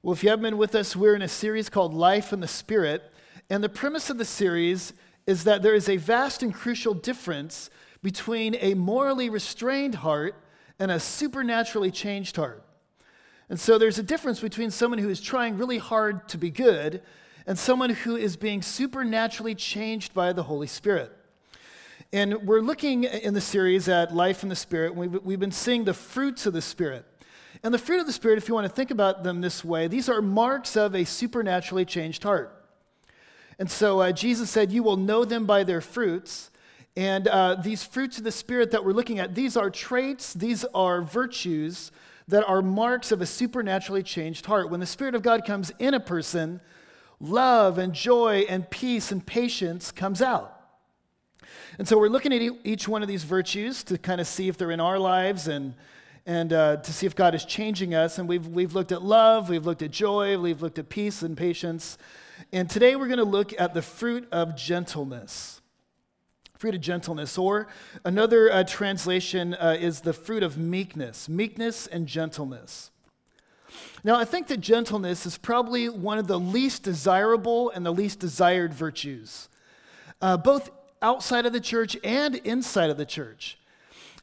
Well, if you haven't been with us, we're in a series called Life in the Spirit. And the premise of the series is that there is a vast and crucial difference between a morally restrained heart and a supernaturally changed heart. And so there's a difference between someone who is trying really hard to be good and someone who is being supernaturally changed by the Holy Spirit. And we're looking in the series at life in the Spirit. We've, we've been seeing the fruits of the Spirit. And the fruit of the Spirit, if you want to think about them this way, these are marks of a supernaturally changed heart. And so uh, Jesus said, You will know them by their fruits. And uh, these fruits of the Spirit that we're looking at, these are traits, these are virtues that are marks of a supernaturally changed heart. When the Spirit of God comes in a person, love and joy and peace and patience comes out. And so we're looking at each one of these virtues to kind of see if they're in our lives and, and uh, to see if God is changing us. And we've, we've looked at love, we've looked at joy, we've looked at peace and patience. And today we're going to look at the fruit of gentleness fruit of gentleness. Or another uh, translation uh, is the fruit of meekness, meekness and gentleness. Now, I think that gentleness is probably one of the least desirable and the least desired virtues, uh, both outside of the church and inside of the church.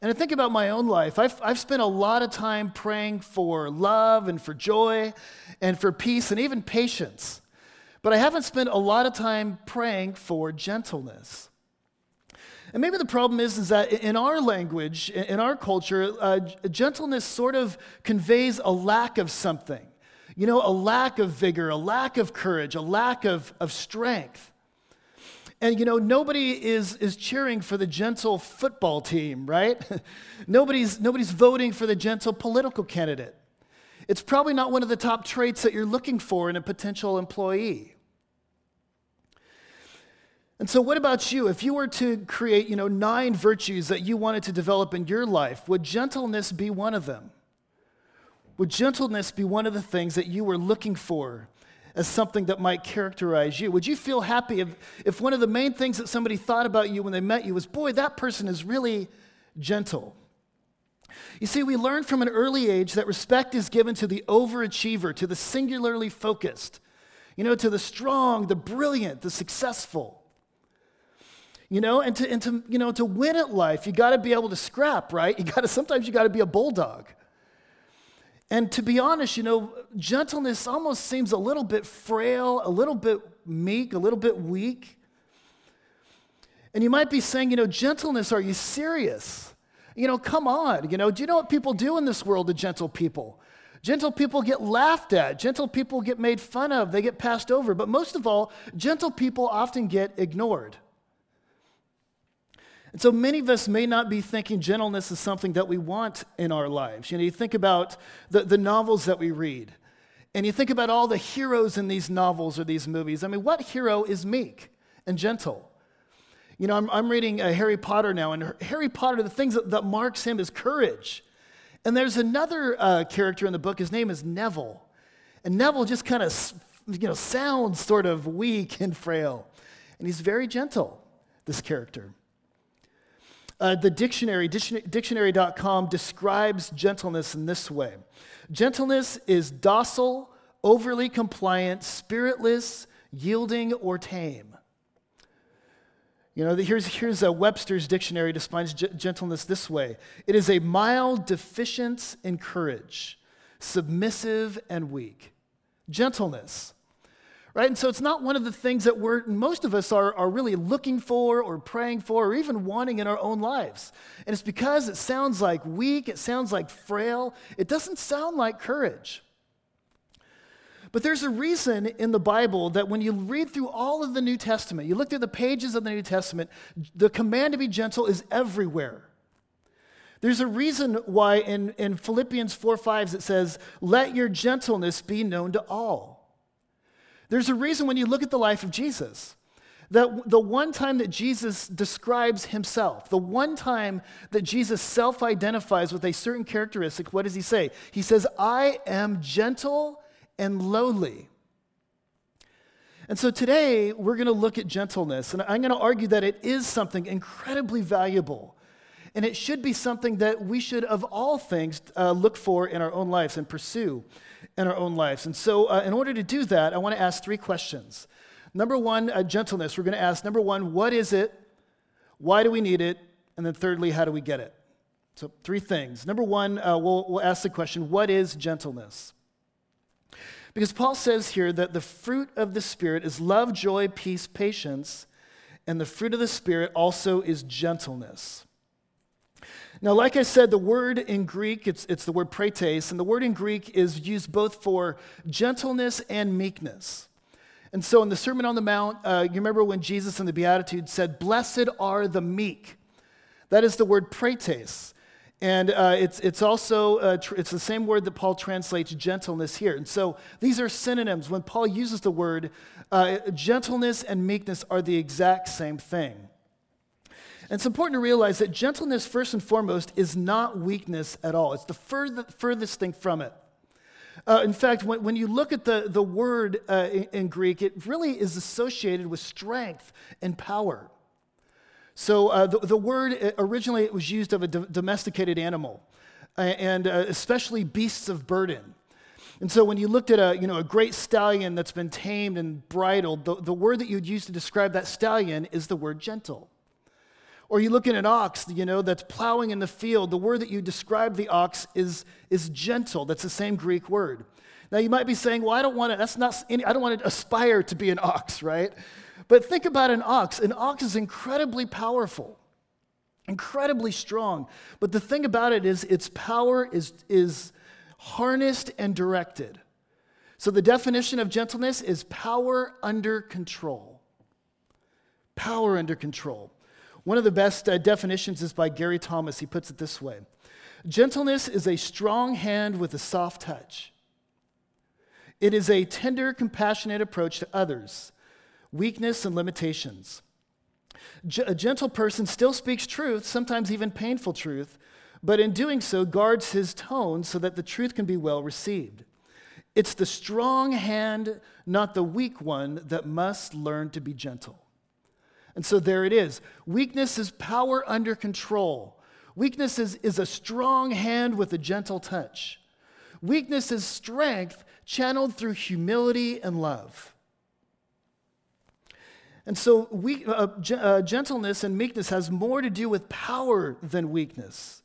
And I think about my own life. I've, I've spent a lot of time praying for love and for joy and for peace and even patience. But I haven't spent a lot of time praying for gentleness. And maybe the problem is, is that in our language, in our culture, uh, gentleness sort of conveys a lack of something. You know, a lack of vigor, a lack of courage, a lack of, of strength. And you know, nobody is, is cheering for the gentle football team, right? nobody's, nobody's voting for the gentle political candidate. It's probably not one of the top traits that you're looking for in a potential employee. And so, what about you? If you were to create, you know, nine virtues that you wanted to develop in your life, would gentleness be one of them? Would gentleness be one of the things that you were looking for as something that might characterize you? Would you feel happy if, if one of the main things that somebody thought about you when they met you was, boy, that person is really gentle? You see, we learn from an early age that respect is given to the overachiever, to the singularly focused, you know, to the strong, the brilliant, the successful. You know, and to, and to, you know, to win at life, you got to be able to scrap, right? You got to, sometimes you got to be a bulldog. And to be honest, you know, gentleness almost seems a little bit frail, a little bit meek, a little bit weak. And you might be saying, you know, gentleness, are you serious? You know, come on. You know, do you know what people do in this world to gentle people? Gentle people get laughed at. Gentle people get made fun of. They get passed over. But most of all, gentle people often get ignored. And so many of us may not be thinking gentleness is something that we want in our lives. You know, you think about the, the novels that we read, and you think about all the heroes in these novels or these movies. I mean, what hero is meek and gentle? You know, I'm, I'm reading uh, Harry Potter now, and Harry Potter, the things that, that marks him is courage. And there's another uh, character in the book, his name is Neville. And Neville just kind of, you know, sounds sort of weak and frail. And he's very gentle, this character. Uh, the dictionary, dictionary.com, describes gentleness in this way Gentleness is docile, overly compliant, spiritless, yielding, or tame. You know, here's, here's a Webster's dictionary defines gentleness this way it is a mild deficiency in courage, submissive and weak. Gentleness right? And so it's not one of the things that we're, most of us are, are really looking for or praying for or even wanting in our own lives. And it's because it sounds like weak, it sounds like frail, it doesn't sound like courage. But there's a reason in the Bible that when you read through all of the New Testament, you look through the pages of the New Testament, the command to be gentle is everywhere. There's a reason why in, in Philippians 4 5 it says, Let your gentleness be known to all. There's a reason when you look at the life of Jesus that the one time that Jesus describes himself, the one time that Jesus self identifies with a certain characteristic, what does he say? He says, I am gentle and lowly. And so today we're going to look at gentleness, and I'm going to argue that it is something incredibly valuable and it should be something that we should, of all things, uh, look for in our own lives and pursue in our own lives. And so, uh, in order to do that, I want to ask three questions. Number one, uh, gentleness. We're going to ask number one, what is it? Why do we need it? And then, thirdly, how do we get it? So, three things. Number one, uh, we'll, we'll ask the question, what is gentleness? Because Paul says here that the fruit of the Spirit is love, joy, peace, patience, and the fruit of the Spirit also is gentleness. Now, like I said, the word in Greek, it's, it's the word praetes, and the word in Greek is used both for gentleness and meekness. And so in the Sermon on the Mount, uh, you remember when Jesus in the Beatitudes said, Blessed are the meek. That is the word praetes. And uh, it's, it's also, uh, tr- it's the same word that Paul translates gentleness here. And so these are synonyms. When Paul uses the word, uh, gentleness and meekness are the exact same thing. And it's important to realize that gentleness, first and foremost, is not weakness at all. It's the furthest thing from it. Uh, in fact, when, when you look at the, the word uh, in, in Greek, it really is associated with strength and power. So uh, the, the word uh, originally it was used of a do- domesticated animal, and uh, especially beasts of burden. And so when you looked at a, you know, a great stallion that's been tamed and bridled, the, the word that you'd use to describe that stallion is the word gentle. Or you look at an ox, you know, that's plowing in the field, the word that you describe the ox is, is gentle. That's the same Greek word. Now you might be saying, well, I don't want to, that's not, any, I don't want to aspire to be an ox, right? But think about an ox. An ox is incredibly powerful, incredibly strong. But the thing about it is, its power is, is harnessed and directed. So the definition of gentleness is power under control. Power under control. One of the best uh, definitions is by Gary Thomas. He puts it this way Gentleness is a strong hand with a soft touch. It is a tender, compassionate approach to others weakness, and limitations. a gentle person still speaks truth, sometimes even painful truth, but in doing so guards his tone so that the truth can be well received. It's the strong hand, not the weak one, that must learn to be gentle. And so there it is. Weakness is power under control. Weakness is, is a strong hand with a gentle touch. Weakness is strength channeled through humility and love. And so, we, uh, uh, gentleness and meekness has more to do with power than weakness.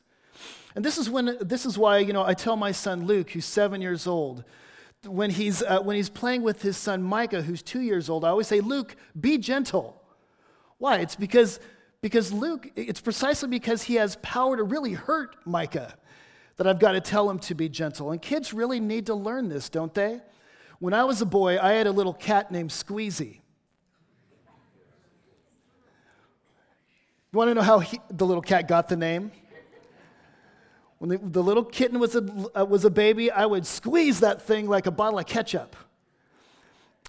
And this is, when, this is why, you know, I tell my son Luke, who's seven years old, when he's, uh, when he's playing with his son Micah, who's two years old, I always say, Luke, be gentle. Why? It's because, because Luke, it's precisely because he has power to really hurt Micah that I've got to tell him to be gentle. And kids really need to learn this, don't they? When I was a boy, I had a little cat named Squeezy. You want to know how he, the little cat got the name? When the, the little kitten was a, uh, was a baby, I would squeeze that thing like a bottle of ketchup.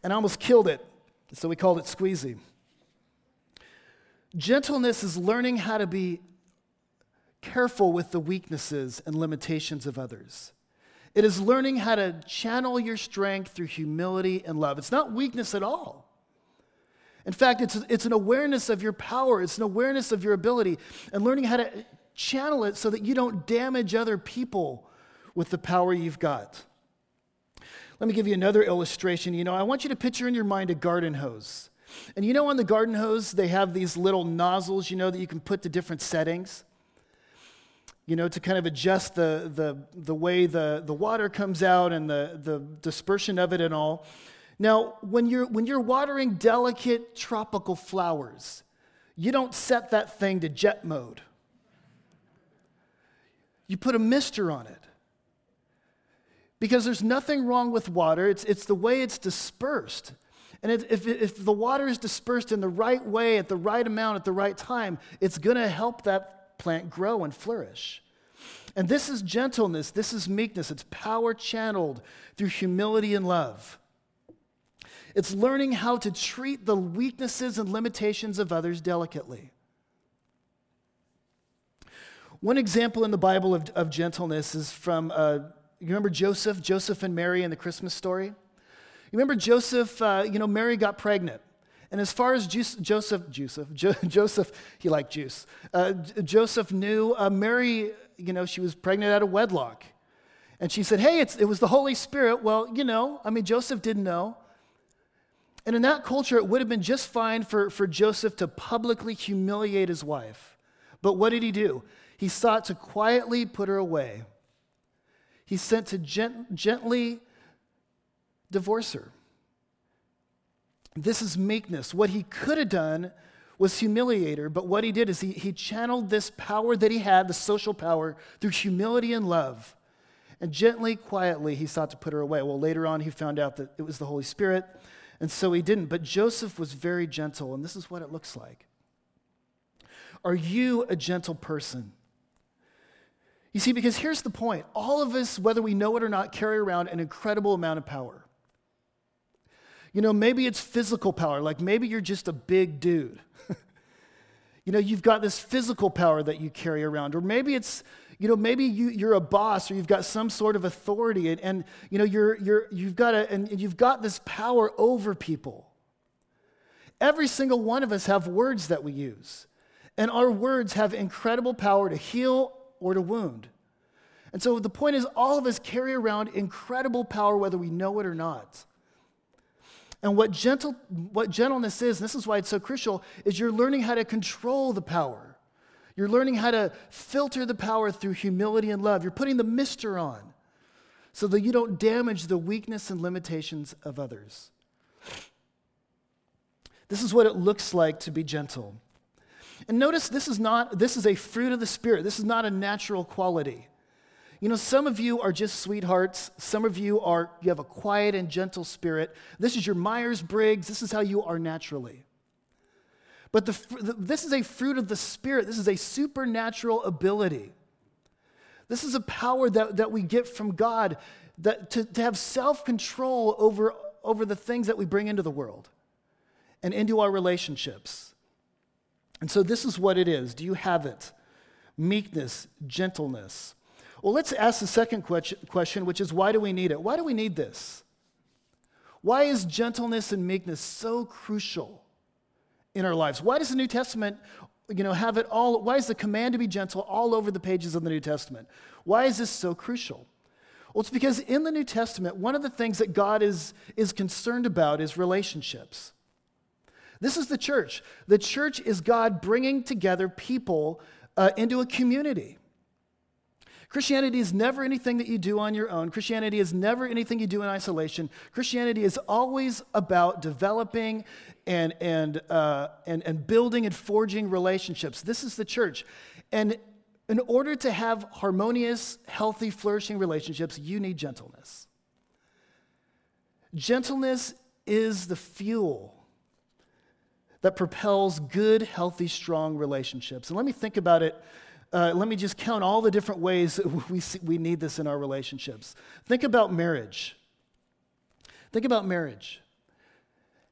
And I almost killed it. So we called it Squeezy. Gentleness is learning how to be careful with the weaknesses and limitations of others. It is learning how to channel your strength through humility and love. It's not weakness at all. In fact, it's, it's an awareness of your power, it's an awareness of your ability, and learning how to channel it so that you don't damage other people with the power you've got. Let me give you another illustration. You know, I want you to picture in your mind a garden hose. And you know, on the garden hose, they have these little nozzles, you know, that you can put to different settings, you know, to kind of adjust the, the, the way the, the water comes out and the, the dispersion of it and all. Now, when you're, when you're watering delicate tropical flowers, you don't set that thing to jet mode. You put a mister on it. Because there's nothing wrong with water, it's, it's the way it's dispersed. And if, if the water is dispersed in the right way, at the right amount, at the right time, it's going to help that plant grow and flourish. And this is gentleness, this is meekness, it's power channeled through humility and love. It's learning how to treat the weaknesses and limitations of others delicately. One example in the Bible of, of gentleness is from, uh, you remember Joseph, Joseph and Mary in the Christmas story? Remember Joseph, uh, you know, Mary got pregnant. And as far as Joseph, Joseph, Joseph, he liked juice. Uh, Joseph knew uh, Mary, you know, she was pregnant out of wedlock. And she said, Hey, it was the Holy Spirit. Well, you know, I mean, Joseph didn't know. And in that culture, it would have been just fine for, for Joseph to publicly humiliate his wife. But what did he do? He sought to quietly put her away. He sent to gent- gently divorce her. This is meekness. What he could have done was humiliate her, but what he did is he, he channeled this power that he had, the social power, through humility and love. And gently, quietly, he sought to put her away. Well, later on, he found out that it was the Holy Spirit, and so he didn't. But Joseph was very gentle, and this is what it looks like. Are you a gentle person? You see, because here's the point all of us, whether we know it or not, carry around an incredible amount of power. You know, maybe it's physical power, like maybe you're just a big dude. you know, you've got this physical power that you carry around. Or maybe it's, you know, maybe you, you're a boss or you've got some sort of authority and, and you know, you're, you're, you've, got a, and you've got this power over people. Every single one of us have words that we use. And our words have incredible power to heal or to wound. And so the point is, all of us carry around incredible power, whether we know it or not. And what, gentle, what gentleness is, and this is why it's so crucial, is you're learning how to control the power. You're learning how to filter the power through humility and love. You're putting the mister on so that you don't damage the weakness and limitations of others. This is what it looks like to be gentle. And notice this is not this is a fruit of the spirit. This is not a natural quality. You know, some of you are just sweethearts. Some of you are, you have a quiet and gentle spirit. This is your Myers Briggs. This is how you are naturally. But the, the, this is a fruit of the Spirit. This is a supernatural ability. This is a power that, that we get from God that, to, to have self control over, over the things that we bring into the world and into our relationships. And so, this is what it is. Do you have it? Meekness, gentleness. Well, let's ask the second question, which is why do we need it? Why do we need this? Why is gentleness and meekness so crucial in our lives? Why does the New Testament you know, have it all? Why is the command to be gentle all over the pages of the New Testament? Why is this so crucial? Well, it's because in the New Testament, one of the things that God is, is concerned about is relationships. This is the church. The church is God bringing together people uh, into a community. Christianity is never anything that you do on your own. Christianity is never anything you do in isolation. Christianity is always about developing and, and, uh, and, and building and forging relationships. This is the church. And in order to have harmonious, healthy, flourishing relationships, you need gentleness. Gentleness is the fuel that propels good, healthy, strong relationships. And let me think about it uh, let me just count all the different ways we, see, we need this in our relationships. Think about marriage. Think about marriage.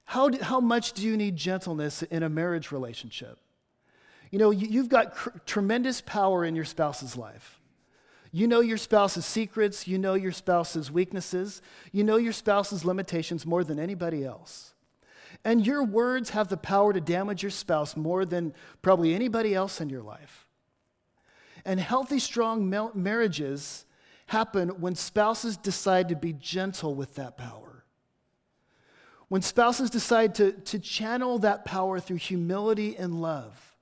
How, do, how much do you need gentleness in a marriage relationship? You know, you, have got cr- tremendous power in your spouse's life. You know your spouse's secrets, you know your spouse's weaknesses, you know your spouse's limitations more than anybody else. And your words have the power to damage your spouse more than probably anybody else in your life. And healthy, strong marriages happen when spouses decide to be gentle with that power. When spouses decide to, to channel that power through humility and love.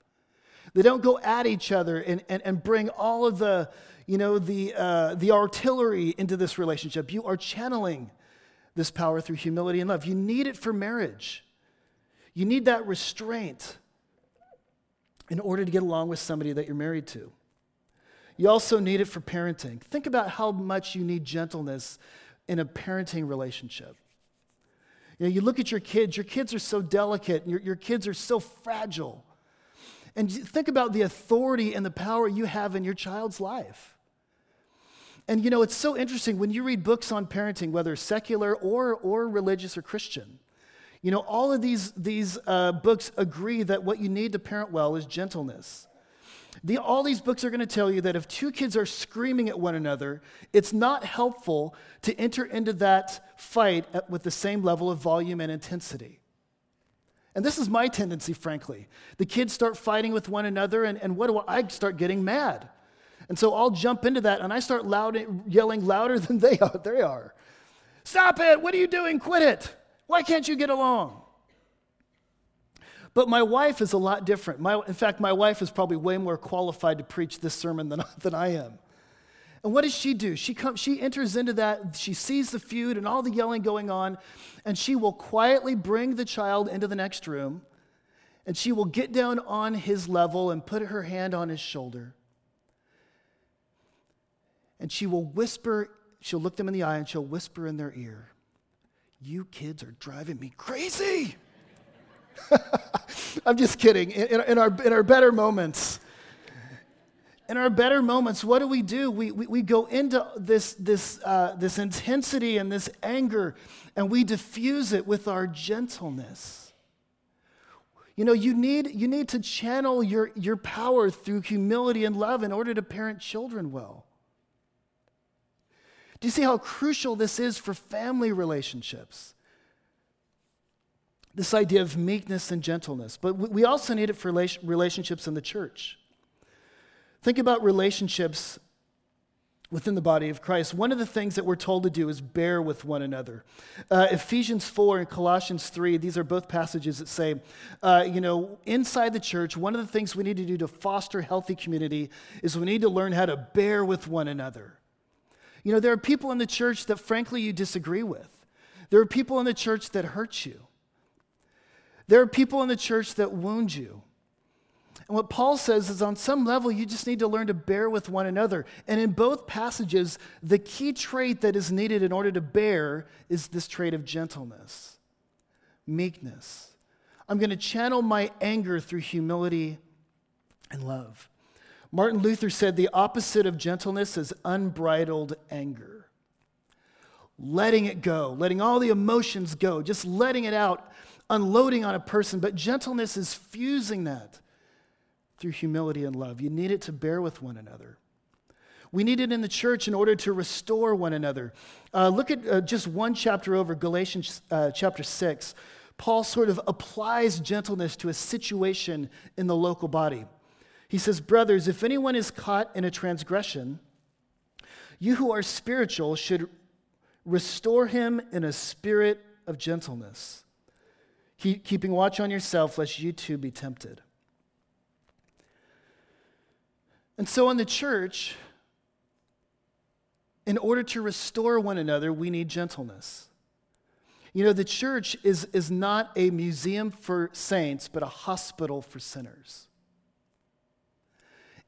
They don't go at each other and, and, and bring all of the, you know, the, uh, the artillery into this relationship. You are channeling this power through humility and love. You need it for marriage. You need that restraint in order to get along with somebody that you're married to. You also need it for parenting. Think about how much you need gentleness in a parenting relationship. You know, you look at your kids, your kids are so delicate, your, your kids are so fragile. And think about the authority and the power you have in your child's life. And you know, it's so interesting when you read books on parenting, whether secular or, or religious or Christian. You know, all of these, these uh, books agree that what you need to parent well is gentleness. The, all these books are going to tell you that if two kids are screaming at one another, it's not helpful to enter into that fight at, with the same level of volume and intensity. And this is my tendency, frankly. The kids start fighting with one another, and, and what do I, I start getting mad? And so I'll jump into that and I start loud, yelling louder than they are. They are. Stop it! What are you doing? Quit it! Why can't you get along? But my wife is a lot different. My, in fact, my wife is probably way more qualified to preach this sermon than, than I am. And what does she do? She, comes, she enters into that, she sees the feud and all the yelling going on, and she will quietly bring the child into the next room, and she will get down on his level and put her hand on his shoulder. And she will whisper, she'll look them in the eye and she'll whisper in their ear, You kids are driving me crazy. I'm just kidding. In, in, our, in our better moments, in our better moments, what do we do? We, we, we go into this, this, uh, this intensity and this anger, and we diffuse it with our gentleness. You know, you need, you need to channel your, your power through humility and love in order to parent children well. Do you see how crucial this is for family relationships? This idea of meekness and gentleness. But we also need it for relationships in the church. Think about relationships within the body of Christ. One of the things that we're told to do is bear with one another. Uh, Ephesians 4 and Colossians 3, these are both passages that say, uh, you know, inside the church, one of the things we need to do to foster healthy community is we need to learn how to bear with one another. You know, there are people in the church that frankly you disagree with. There are people in the church that hurt you. There are people in the church that wound you. And what Paul says is on some level, you just need to learn to bear with one another. And in both passages, the key trait that is needed in order to bear is this trait of gentleness, meekness. I'm going to channel my anger through humility and love. Martin Luther said the opposite of gentleness is unbridled anger. Letting it go, letting all the emotions go, just letting it out, unloading on a person. But gentleness is fusing that through humility and love. You need it to bear with one another. We need it in the church in order to restore one another. Uh, look at uh, just one chapter over, Galatians uh, chapter 6. Paul sort of applies gentleness to a situation in the local body. He says, Brothers, if anyone is caught in a transgression, you who are spiritual should restore him in a spirit of gentleness, Keep, keeping watch on yourself, lest you too be tempted. And so, in the church, in order to restore one another, we need gentleness. You know, the church is, is not a museum for saints, but a hospital for sinners.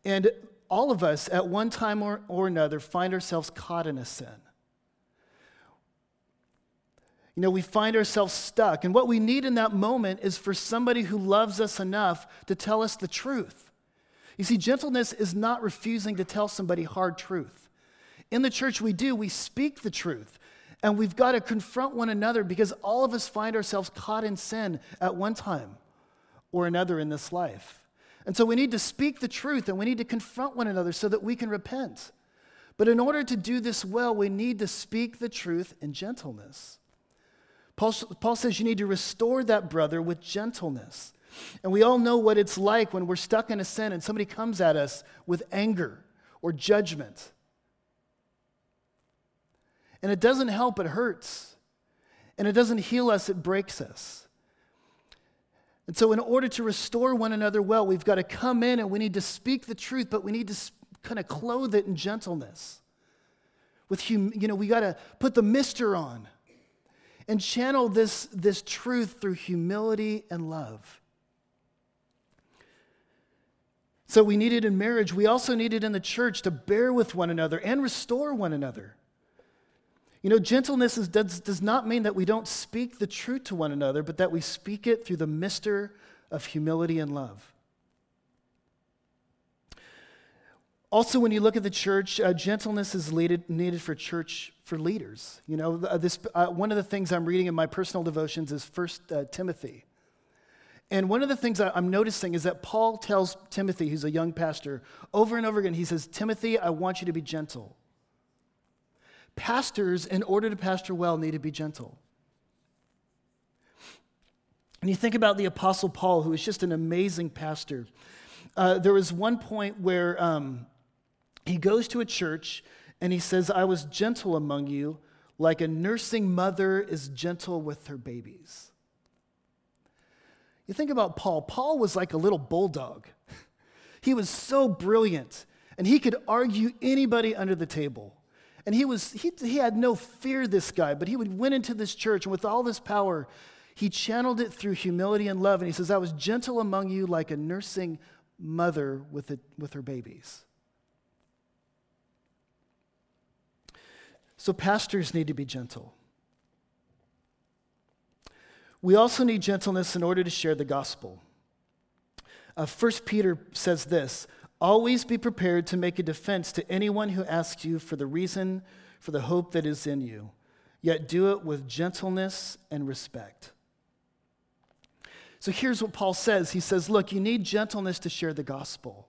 And all of us, at one time or, or another, find ourselves caught in a sin. You know, we find ourselves stuck. And what we need in that moment is for somebody who loves us enough to tell us the truth. You see, gentleness is not refusing to tell somebody hard truth. In the church, we do, we speak the truth. And we've got to confront one another because all of us find ourselves caught in sin at one time or another in this life. And so we need to speak the truth and we need to confront one another so that we can repent. But in order to do this well, we need to speak the truth in gentleness. Paul, Paul says you need to restore that brother with gentleness. And we all know what it's like when we're stuck in a sin and somebody comes at us with anger or judgment. And it doesn't help, it hurts. And it doesn't heal us, it breaks us. And so, in order to restore one another well, we've got to come in and we need to speak the truth, but we need to kind of clothe it in gentleness. With hum- you know, we got to put the mister on and channel this, this truth through humility and love. So we need it in marriage. We also need it in the church to bear with one another and restore one another. You know, gentleness is, does, does not mean that we don't speak the truth to one another, but that we speak it through the mister of humility and love. Also, when you look at the church, uh, gentleness is needed, needed for church for leaders. You know, uh, this, uh, one of the things I'm reading in my personal devotions is First uh, Timothy. And one of the things I'm noticing is that Paul tells Timothy, who's a young pastor, over and over again, he says, Timothy, I want you to be gentle. Pastors, in order to pastor well, need to be gentle. And you think about the Apostle Paul, who is just an amazing pastor. Uh, there was one point where um, he goes to a church and he says, I was gentle among you, like a nursing mother is gentle with her babies. You think about Paul, Paul was like a little bulldog. He was so brilliant, and he could argue anybody under the table. And he, was, he, he had no fear, this guy, but he would went into this church, and with all this power, he channeled it through humility and love. And he says, I was gentle among you like a nursing mother with, it, with her babies. So, pastors need to be gentle. We also need gentleness in order to share the gospel. Uh, 1 Peter says this Always be prepared to make a defense to anyone who asks you for the reason for the hope that is in you, yet do it with gentleness and respect. So here's what Paul says He says, Look, you need gentleness to share the gospel.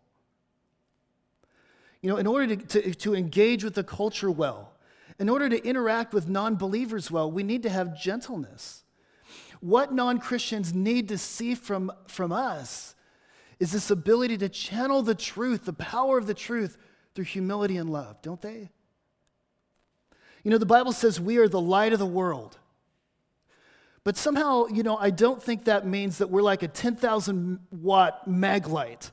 You know, in order to, to, to engage with the culture well, in order to interact with non believers well, we need to have gentleness. What non Christians need to see from, from us is this ability to channel the truth, the power of the truth, through humility and love, don't they? You know, the Bible says we are the light of the world. But somehow, you know, I don't think that means that we're like a 10,000 watt Maglite.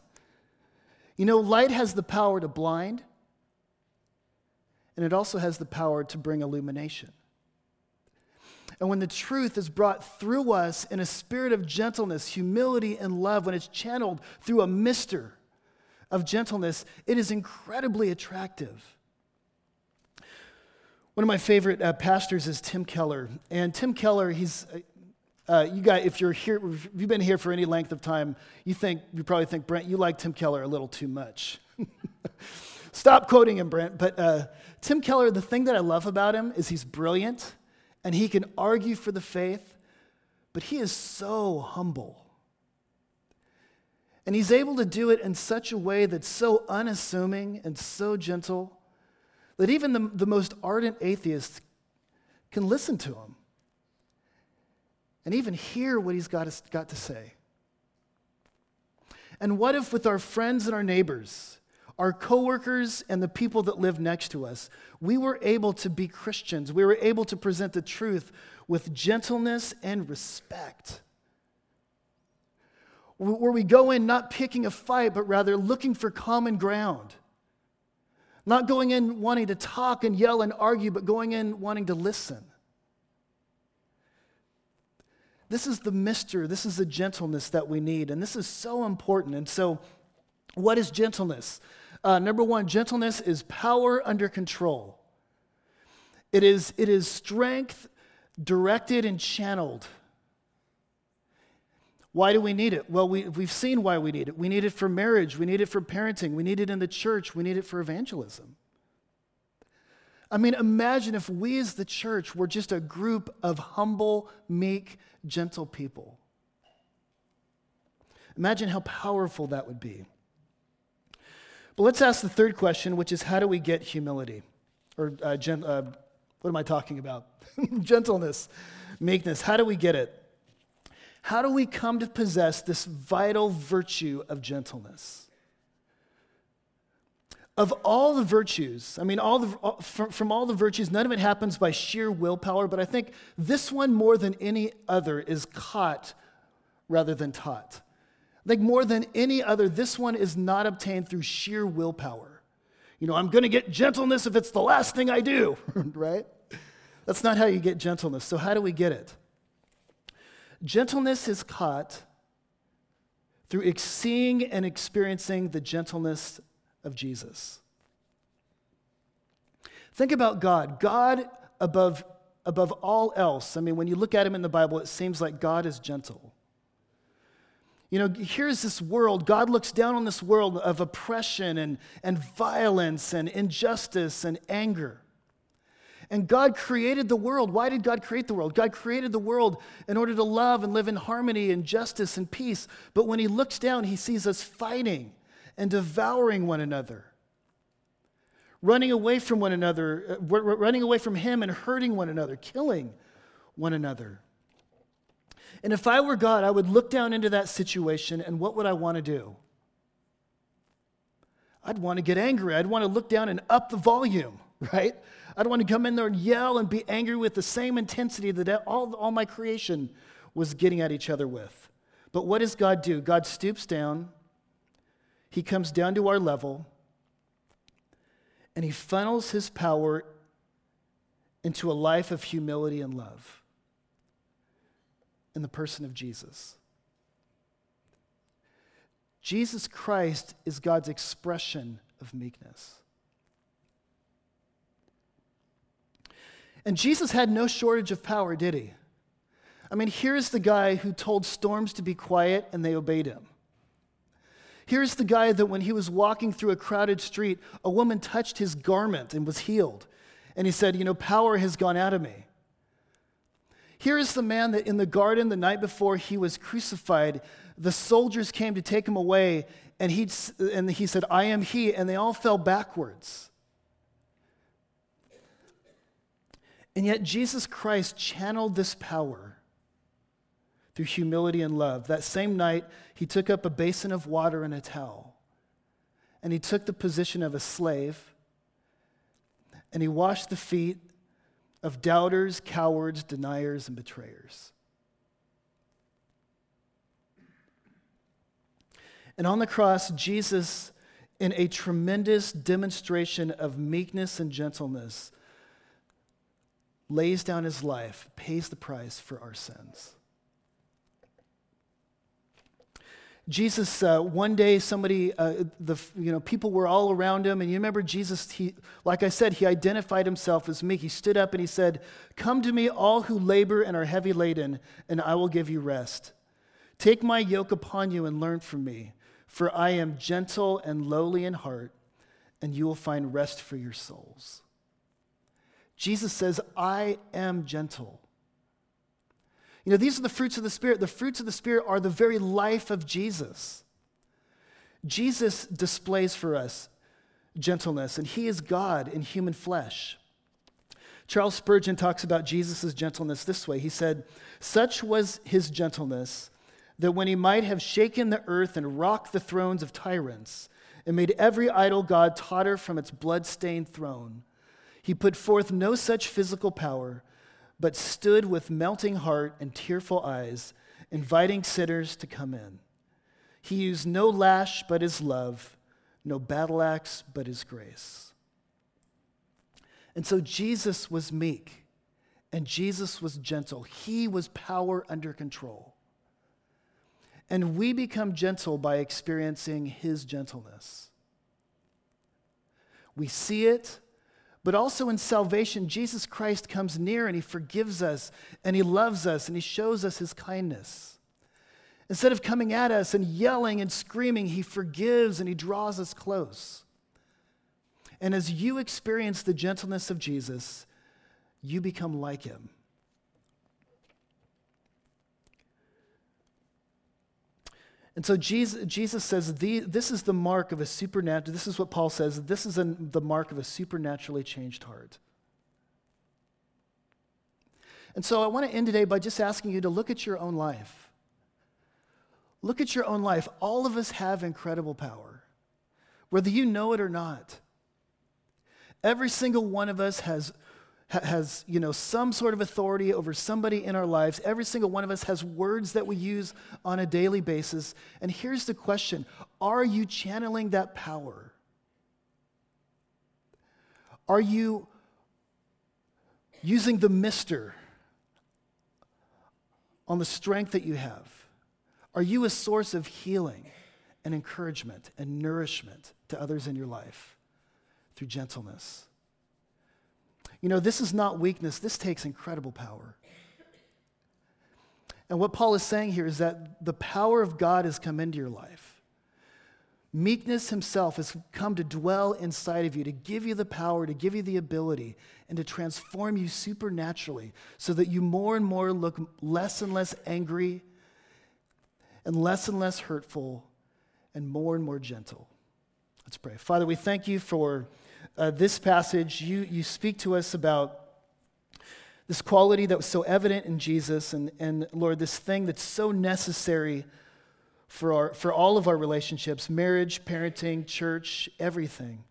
You know, light has the power to blind, and it also has the power to bring illumination. And when the truth is brought through us in a spirit of gentleness, humility, and love, when it's channeled through a mister of gentleness, it is incredibly attractive. One of my favorite uh, pastors is Tim Keller. And Tim Keller, he's, uh, uh, you guys, if you're here, if you've been here for any length of time, you think, you probably think, Brent, you like Tim Keller a little too much. Stop quoting him, Brent. But uh, Tim Keller, the thing that I love about him is he's brilliant and he can argue for the faith, but he is so humble. And he's able to do it in such a way that's so unassuming and so gentle that even the, the most ardent atheist can listen to him and even hear what he's got to, got to say. And what if, with our friends and our neighbors, our coworkers and the people that live next to us, we were able to be Christians? We were able to present the truth with gentleness and respect. Where we go in not picking a fight, but rather looking for common ground not going in wanting to talk and yell and argue, but going in wanting to listen. This is the mister, this is the gentleness that we need, and this is so important. And so, what is gentleness? Uh, number one, gentleness is power under control. It is, it is strength directed and channeled. Why do we need it? Well, we, we've seen why we need it. We need it for marriage, we need it for parenting, we need it in the church, we need it for evangelism. I mean, imagine if we as the church were just a group of humble, meek, gentle people. Imagine how powerful that would be. But let's ask the third question, which is how do we get humility? Or, uh, gen- uh, what am I talking about? Gentleness, meekness. How do we get it? How do we come to possess this vital virtue of gentleness? Of all the virtues, I mean, all the, from, from all the virtues, none of it happens by sheer willpower, but I think this one more than any other is caught rather than taught. Think more than any other, this one is not obtained through sheer willpower. You know, I'm going to get gentleness if it's the last thing I do, right? That's not how you get gentleness. So, how do we get it? Gentleness is caught through seeing and experiencing the gentleness of Jesus. Think about God. God, above, above all else, I mean, when you look at him in the Bible, it seems like God is gentle. You know, here's this world. God looks down on this world of oppression and, and violence and injustice and anger. And God created the world. Why did God create the world? God created the world in order to love and live in harmony and justice and peace. But when He looks down, He sees us fighting and devouring one another, running away from one another, uh, running away from Him and hurting one another, killing one another. And if I were God, I would look down into that situation and what would I want to do? I'd want to get angry. I'd want to look down and up the volume, right? I'd want to come in there and yell and be angry with the same intensity that all, all my creation was getting at each other with. But what does God do? God stoops down, He comes down to our level, and He funnels His power into a life of humility and love in the person of Jesus. Jesus Christ is God's expression of meekness. And Jesus had no shortage of power, did he? I mean, here's the guy who told storms to be quiet and they obeyed him. Here's the guy that when he was walking through a crowded street, a woman touched his garment and was healed. And he said, You know, power has gone out of me. Here is the man that in the garden the night before he was crucified, the soldiers came to take him away, and he, and he said, I am he, and they all fell backwards. And yet, Jesus Christ channeled this power through humility and love. That same night, he took up a basin of water and a towel, and he took the position of a slave, and he washed the feet of doubters, cowards, deniers, and betrayers. And on the cross, Jesus, in a tremendous demonstration of meekness and gentleness, lays down his life, pays the price for our sins. Jesus, uh, one day, somebody, uh, the, you know, people were all around him, and you remember Jesus, he, like I said, he identified himself as me. He stood up and he said, Come to me, all who labor and are heavy laden, and I will give you rest. Take my yoke upon you and learn from me, for I am gentle and lowly in heart, and you will find rest for your souls. Jesus says, I am gentle you know, these are the fruits of the Spirit. The fruits of the Spirit are the very life of Jesus. Jesus displays for us gentleness, and he is God in human flesh. Charles Spurgeon talks about Jesus' gentleness this way. He said, Such was his gentleness that when he might have shaken the earth and rocked the thrones of tyrants and made every idol god totter from its blood-stained throne, he put forth no such physical power but stood with melting heart and tearful eyes, inviting sinners to come in. He used no lash but his love, no battle axe but his grace. And so Jesus was meek and Jesus was gentle. He was power under control. And we become gentle by experiencing his gentleness. We see it, but also in salvation, Jesus Christ comes near and he forgives us and he loves us and he shows us his kindness. Instead of coming at us and yelling and screaming, he forgives and he draws us close. And as you experience the gentleness of Jesus, you become like him. And so Jesus, Jesus says, This is the mark of a supernatural, this is what Paul says, this is a, the mark of a supernaturally changed heart. And so I want to end today by just asking you to look at your own life. Look at your own life. All of us have incredible power, whether you know it or not. Every single one of us has has you know some sort of authority over somebody in our lives. Every single one of us has words that we use on a daily basis. And here's the question. Are you channeling that power? Are you using the mister on the strength that you have? Are you a source of healing and encouragement and nourishment to others in your life through gentleness you know, this is not weakness, this takes incredible power. And what Paul is saying here is that the power of God has come into your life. Meekness himself has come to dwell inside of you, to give you the power, to give you the ability, and to transform you supernaturally so that you more and more look less and less angry and less and less hurtful and more and more gentle. Let's pray. Father, we thank you for uh, this passage, you, you speak to us about This quality that was so evident in Jesus, and, and Lord, this thing that's so necessary for, our, for all of our relationships marriage, parenting, church, everything,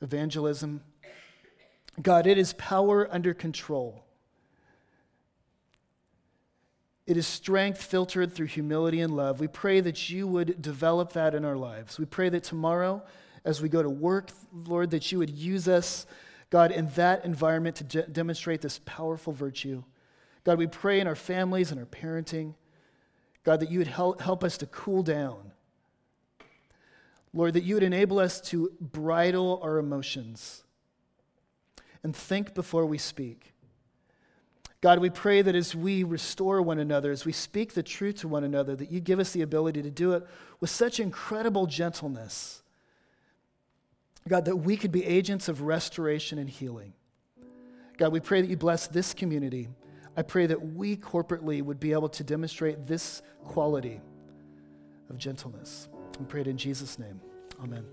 evangelism. God, it is power under control. It is strength filtered through humility and love. We pray that you would develop that in our lives. We pray that tomorrow, as we go to work, Lord, that you would use us, God, in that environment to de- demonstrate this powerful virtue. God, we pray in our families and our parenting, God, that you would help, help us to cool down. Lord, that you would enable us to bridle our emotions and think before we speak. God, we pray that as we restore one another, as we speak the truth to one another, that you give us the ability to do it with such incredible gentleness. God, that we could be agents of restoration and healing. God, we pray that you bless this community. I pray that we corporately would be able to demonstrate this quality of gentleness. We pray it in Jesus' name. Amen.